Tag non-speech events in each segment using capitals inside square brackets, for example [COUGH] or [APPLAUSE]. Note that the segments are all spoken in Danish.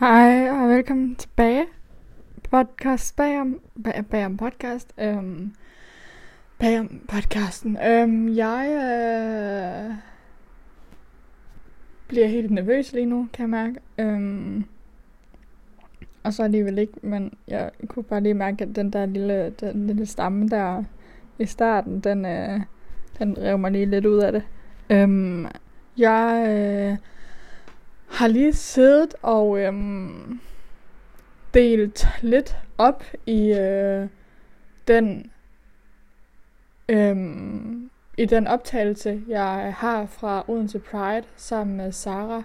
Hej og velkommen tilbage. Podcast bagom, bag, bagom podcast. Øhm, bagom podcasten. Øhm, jeg øh, bliver helt nervøs lige nu, kan jeg mærke. Øhm, og så alligevel ikke, men jeg kunne bare lige mærke, at den der lille, den lille stamme der i starten, den, øh, den rev mig lige lidt ud af det. Øhm, jeg... Øh, har lige siddet og øhm, delt lidt op i øh, den øhm, i den optagelse, jeg har fra Odense Pride sammen med Sara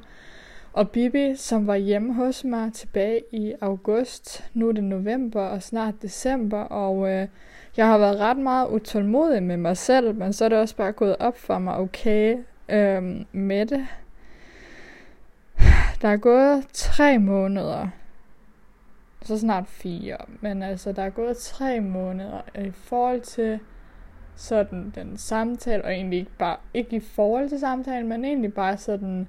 og Bibi, som var hjemme hos mig tilbage i august. Nu er det november og snart december, og øh, jeg har været ret meget utålmodig med mig selv, men så er det også bare gået op for mig, okay, øh, med det der er gået tre måneder. Så snart fire. Men altså, der er gået tre måneder i forhold til sådan den samtale, og egentlig ikke bare, ikke i forhold til samtalen, men egentlig bare sådan,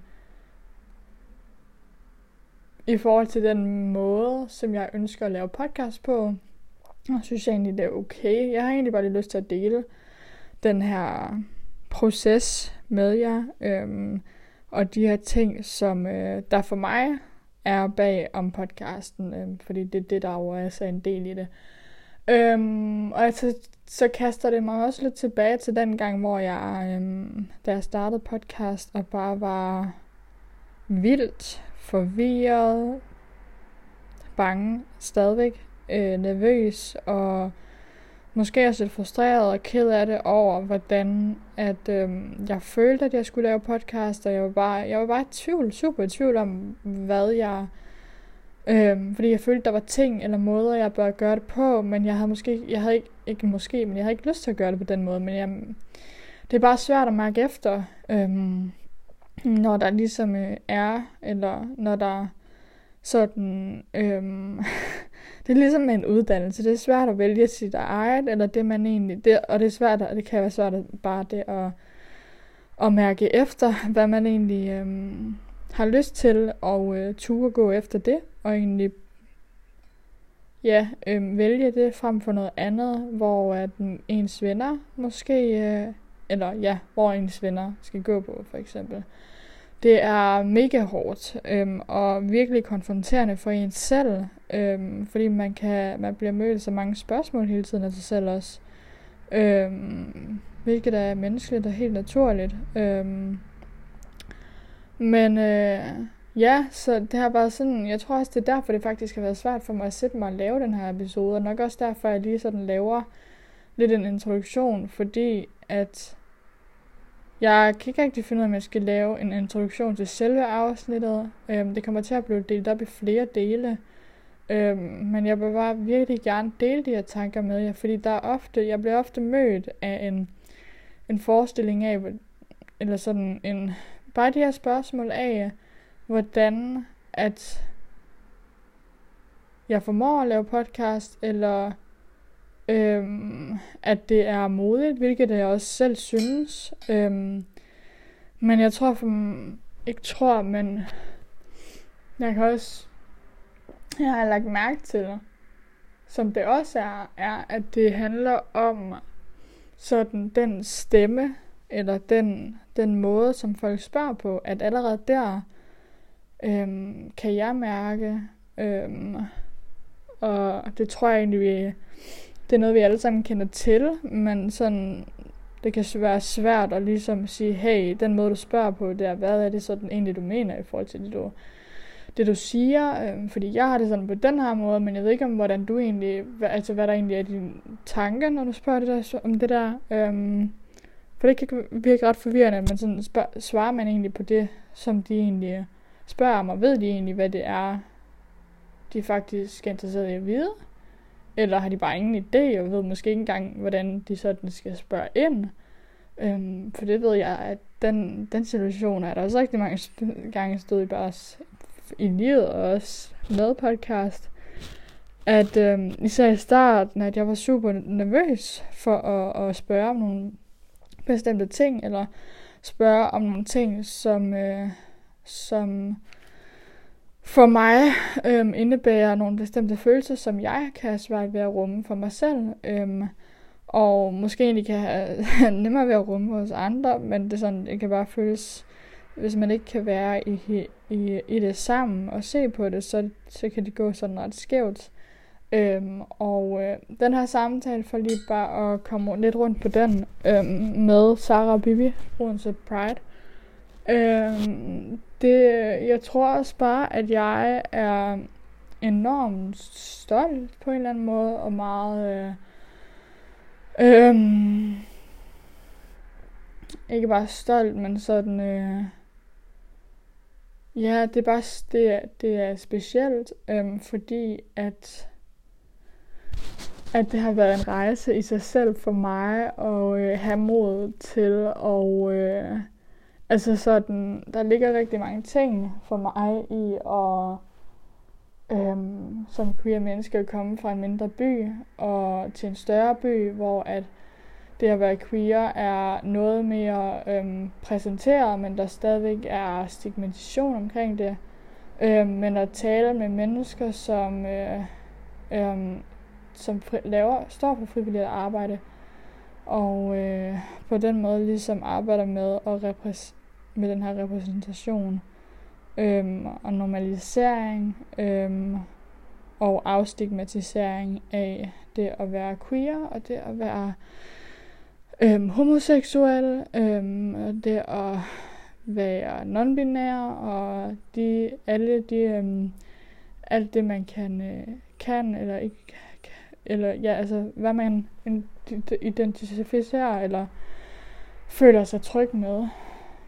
i forhold til den måde, som jeg ønsker at lave podcast på, og synes jeg egentlig, det er okay. Jeg har egentlig bare lige lyst til at dele den her proces med jer. Øhm, og de her ting, som øh, der for mig er bag om podcasten, øh, fordi det er det, der jo er en del i det. Øhm, og så, så kaster det mig også lidt tilbage til den gang, hvor jeg, øhm, da jeg startede podcast, og bare var vildt forvirret, bange, stadigvæk øh, nervøs, og måske også lidt frustreret og ked af det over, hvordan at øhm, jeg følte, at jeg skulle lave podcast, og jeg var bare, jeg var bare i tvivl, super i tvivl om, hvad jeg... Øhm, fordi jeg følte, der var ting eller måder, jeg bør gøre det på, men jeg havde måske, jeg havde ikke, ikke måske, men jeg havde ikke lyst til at gøre det på den måde, men jeg, det er bare svært at mærke efter, øhm, når der ligesom øh, er, eller når der sådan, øhm, [LAUGHS] det er ligesom med en uddannelse. Det er svært at vælge sit eget, eller det man egentlig, det, og det er svært, og det kan være svært at bare det at, at mærke efter, hvad man egentlig øhm, har lyst til, og øh, ture gå efter det, og egentlig ja, øhm, vælge det frem for noget andet, hvor at ens venner måske, øh, eller ja, hvor ens venner skal gå på, for eksempel. Det er mega hårdt øhm, og virkelig konfronterende for en selv, øhm, fordi man kan man bliver mødt så mange spørgsmål hele tiden af sig selv også. Øhm, hvilket er menneskeligt og helt naturligt. Øhm, men øh, ja, så det har været sådan, jeg tror også, det er derfor, det faktisk har været svært for mig at sætte mig og lave den her episode, og nok også derfor, jeg lige sådan laver lidt en introduktion, fordi at jeg kan ikke rigtig finde ud af, om jeg skal lave en introduktion til selve afsnittet. Øhm, det kommer til at blive delt op i flere dele. Øhm, men jeg vil bare virkelig gerne dele de her tanker med jer, fordi der er ofte, jeg bliver ofte mødt af en, en forestilling af, eller sådan en, bare de her spørgsmål af, hvordan at jeg formår at lave podcast, eller Øhm, at det er modigt, hvilket jeg også selv synes. Øhm, men jeg tror, for, ikke tror, men jeg kan også, [LAUGHS] jeg har lagt mærke til, som det også er, er, at det handler om sådan den stemme, eller den, den måde, som folk spørger på, at allerede der øhm, kan jeg mærke, øhm, og det tror jeg egentlig, vi det er noget, vi alle sammen kender til, men sådan, det kan være svært at ligesom sige, hey, den måde, du spørger på, der, hvad er det sådan egentlig, du mener i forhold til det, du, det, du siger? øh, fordi jeg har det sådan på den her måde, men jeg ved ikke om, hvordan du egentlig, hva, altså hvad der egentlig er dine tanker, når du spørger det der, om det der. Øh, for det kan virke ret forvirrende, men sådan spørg, svarer man egentlig på det, som de egentlig spørger om, og ved de egentlig, hvad det er, de faktisk er interesseret i at vide? Eller har de bare ingen idé, og ved måske ikke engang, hvordan de sådan skal spørge ind. Øhm, for det ved jeg, at den, den situation er der også rigtig mange gange stået i bare i livet, og også med podcast. At øh, især i starten, at jeg var super nervøs for at, at spørge om nogle bestemte ting, eller spørge om nogle ting, som, øh, som for mig øh, indebærer nogle bestemte følelser, som jeg kan have svært ved at rumme for mig selv. øh, og måske egentlig kan have [LAUGHS] nemmere ved at rumme hos andre, men det, er sådan, det kan bare føles, hvis man ikke kan være i, i, i det sammen og se på det, så, så kan det gå sådan ret skævt. Øhm, og øh, den her samtale for lige bare at komme lidt rundt på den øhm, med Sara og Bibi, Odense Pride. Øhm, det, jeg tror også bare, at jeg er enormt stolt på en eller anden måde, og meget... Øh, øhm, ikke bare stolt, men sådan... Øh, ja, det er bare det er, det er specielt, øhm, fordi at at det har været en rejse i sig selv for mig at øh, have mod til at øh, Altså sådan, der ligger rigtig mange ting for mig i at øhm, som queer menneske at komme fra en mindre by og til en større by, hvor at det at være queer er noget mere øhm, præsenteret, men der stadigvæk er stigmatisation omkring det. Øhm, men at tale med mennesker, som, øh, øhm, som laver, står på frivilligt arbejde, og øh, på den måde ligesom arbejder med at repræs- med den her repræsentation øhm, og normalisering øhm, og afstigmatisering af det at være queer og det at være øhm, homoseksuel øhm, og det at være non-binær og de, alle de øhm, alt det man kan øh, kan eller ikke kan, eller ja altså hvad man identificerer eller føler sig tryg med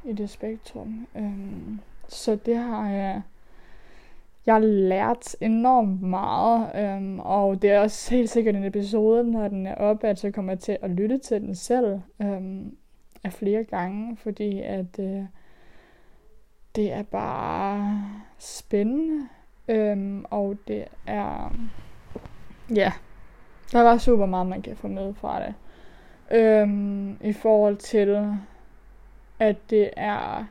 i det spektrum. Øhm, så det har jeg, jeg har lært enormt meget, øhm, og det er også helt sikkert en episode, når den er oppe, at så kommer jeg til at lytte til den selv øhm, af flere gange, fordi at øh, det er bare spændende, øhm, og det er, ja, der er bare super meget, man kan få med fra det. Øhm, I forhold til at det er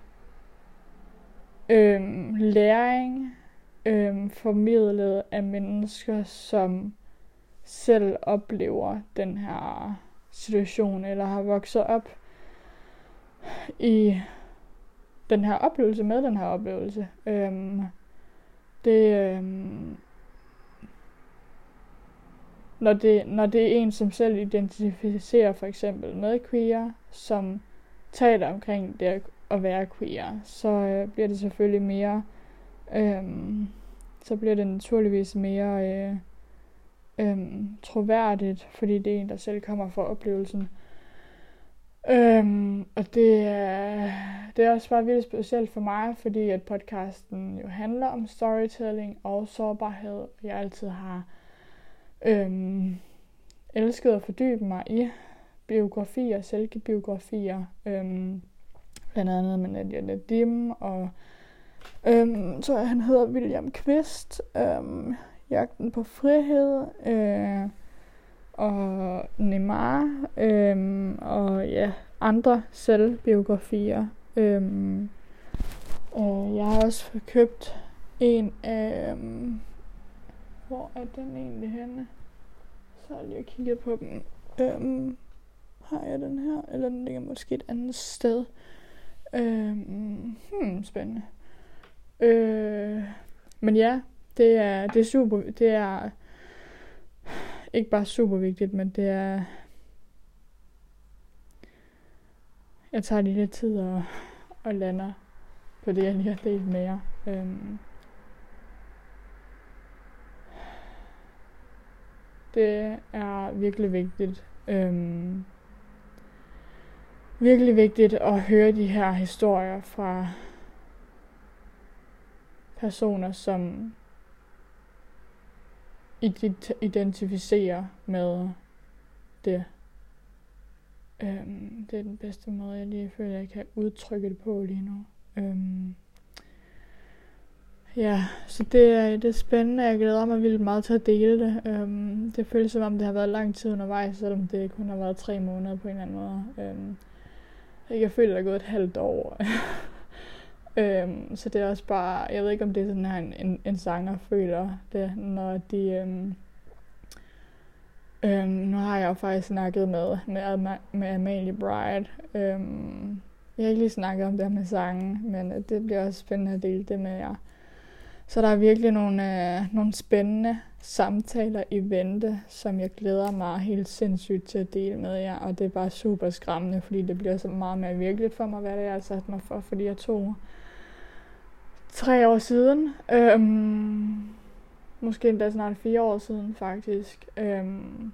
øhm, læring øhm, formidlet af mennesker, som selv oplever den her situation, eller har vokset op i den her oplevelse med den her oplevelse. Øhm, det, øhm, når, det, når det er en, som selv identificerer for eksempel med queer, som taler omkring det at være queer, så øh, bliver det selvfølgelig mere, øhm, så bliver det naturligvis mere øh, øhm, troværdigt, fordi det er en, der selv kommer fra oplevelsen. Øhm, og det er, det er også bare vildt specielt for mig, fordi at podcasten jo handler om storytelling og sårbarhed. Jeg altid har øhm, elsket at fordybe mig i biografier, selvbiografier, øhm, blandt andet med Nadia Nadim, og øhm, så han hedder William Quist, øhm, Jagten på frihed, øh, og Neymar, Øh, og ja, andre selvbiografier. Øh, øh, jeg har også købt en af, Øh, hvor er den egentlig henne? Så har jeg lige kigget på dem. Øhm, har jeg den her? Eller den ligger måske et andet sted. Øhm, hmm, spændende. Øh, men ja, det er, det er super, det er ikke bare super vigtigt, men det er, jeg tager lige lidt tid og, og lander på det, jeg lige har delt med jer. Øhm, det er virkelig vigtigt. Øhm, virkelig vigtigt at høre de her historier fra personer, som identificerer med det. Øhm, det er den bedste måde, jeg lige føler, jeg kan udtrykke det på lige nu. Øhm, ja, så det er, det er spændende. Jeg glæder mig vildt meget til at dele det. Øhm, det føles som om, det har været lang tid undervejs, selvom det kun har været tre måneder på en eller anden måde. Øhm, jeg føler, der er gået et halvt år. [LAUGHS] Øhm, så det er også bare, jeg ved ikke om det er sådan her en, en, en sanger føler det, når de, øhm, øhm, nu har jeg jo faktisk snakket med, med, med Amalie Bright, øhm, jeg har ikke lige snakket om det med sangen, men øh, det bliver også spændende at dele det med jer. Så der er virkelig nogle, øh, nogle spændende samtaler i vente, som jeg glæder mig helt sindssygt til at dele med jer. Og det er bare super skræmmende, fordi det bliver så meget mere virkeligt for mig, hvad det er, jeg har sat mig for, fordi jeg tog tre år siden. Øhm, måske endda snart fire år siden, faktisk. Øhm,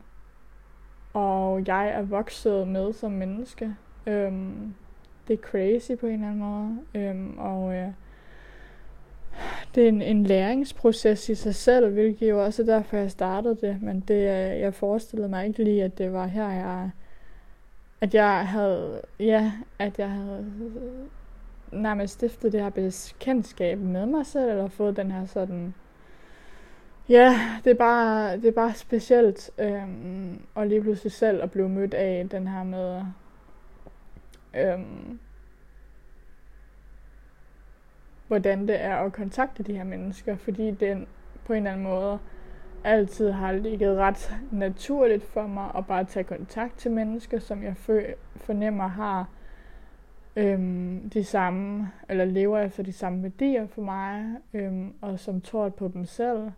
og jeg er vokset med som menneske. Øhm, det er crazy på en eller anden måde. Øhm, og øh, det er en, en læringsproces i sig selv, hvilket jo også er derfor, jeg startede det. Men det, øh, jeg forestillede mig ikke lige, at det var her, jeg, at jeg havde, ja, at jeg havde nærmest stiftet det her bekendtskab med mig selv, eller fået den her sådan, ja, det er bare, det er bare specielt, øhm, og lige pludselig selv at blive mødt af den her med, øhm, hvordan det er at kontakte de her mennesker, fordi den på en eller anden måde altid har ligget ret naturligt for mig at bare tage kontakt til mennesker, som jeg fornemmer har øhm, de samme, eller lever efter de samme værdier for mig, øhm, og som tror på dem selv.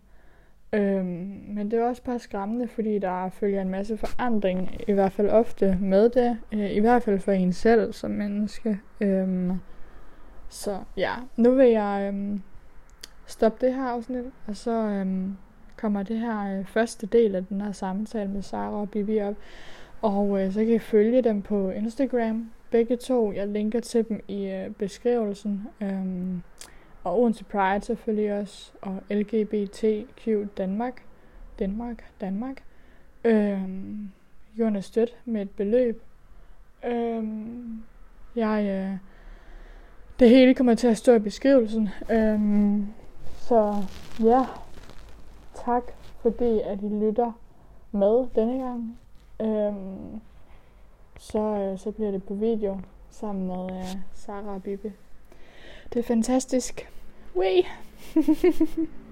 Øhm, men det er også bare skræmmende, fordi der følger en masse forandring, i hvert fald ofte med det, øh, i hvert fald for en selv som menneske. Øhm, så ja, nu vil jeg øhm, stoppe det her afsnit, og så øhm, kommer det her øh, første del af den her samtale med Sara og Bibi op. Og øh, så kan I følge dem på Instagram, begge to. Jeg linker til dem i øh, beskrivelsen. Øhm, og Odense Pride selvfølgelig også, og LGBTQ Danmark, Danmark, Danmark. Øhm, Jonas Støt med et beløb. Øhm, jeg, øh, det hele kommer til at stå i beskrivelsen. Øhm, så ja, tak fordi at I lytter med denne gang. Øhm, så, øh, så bliver det på video sammen med øh, Sara og Bibi. Det er fantastisk. Wee! [LAUGHS]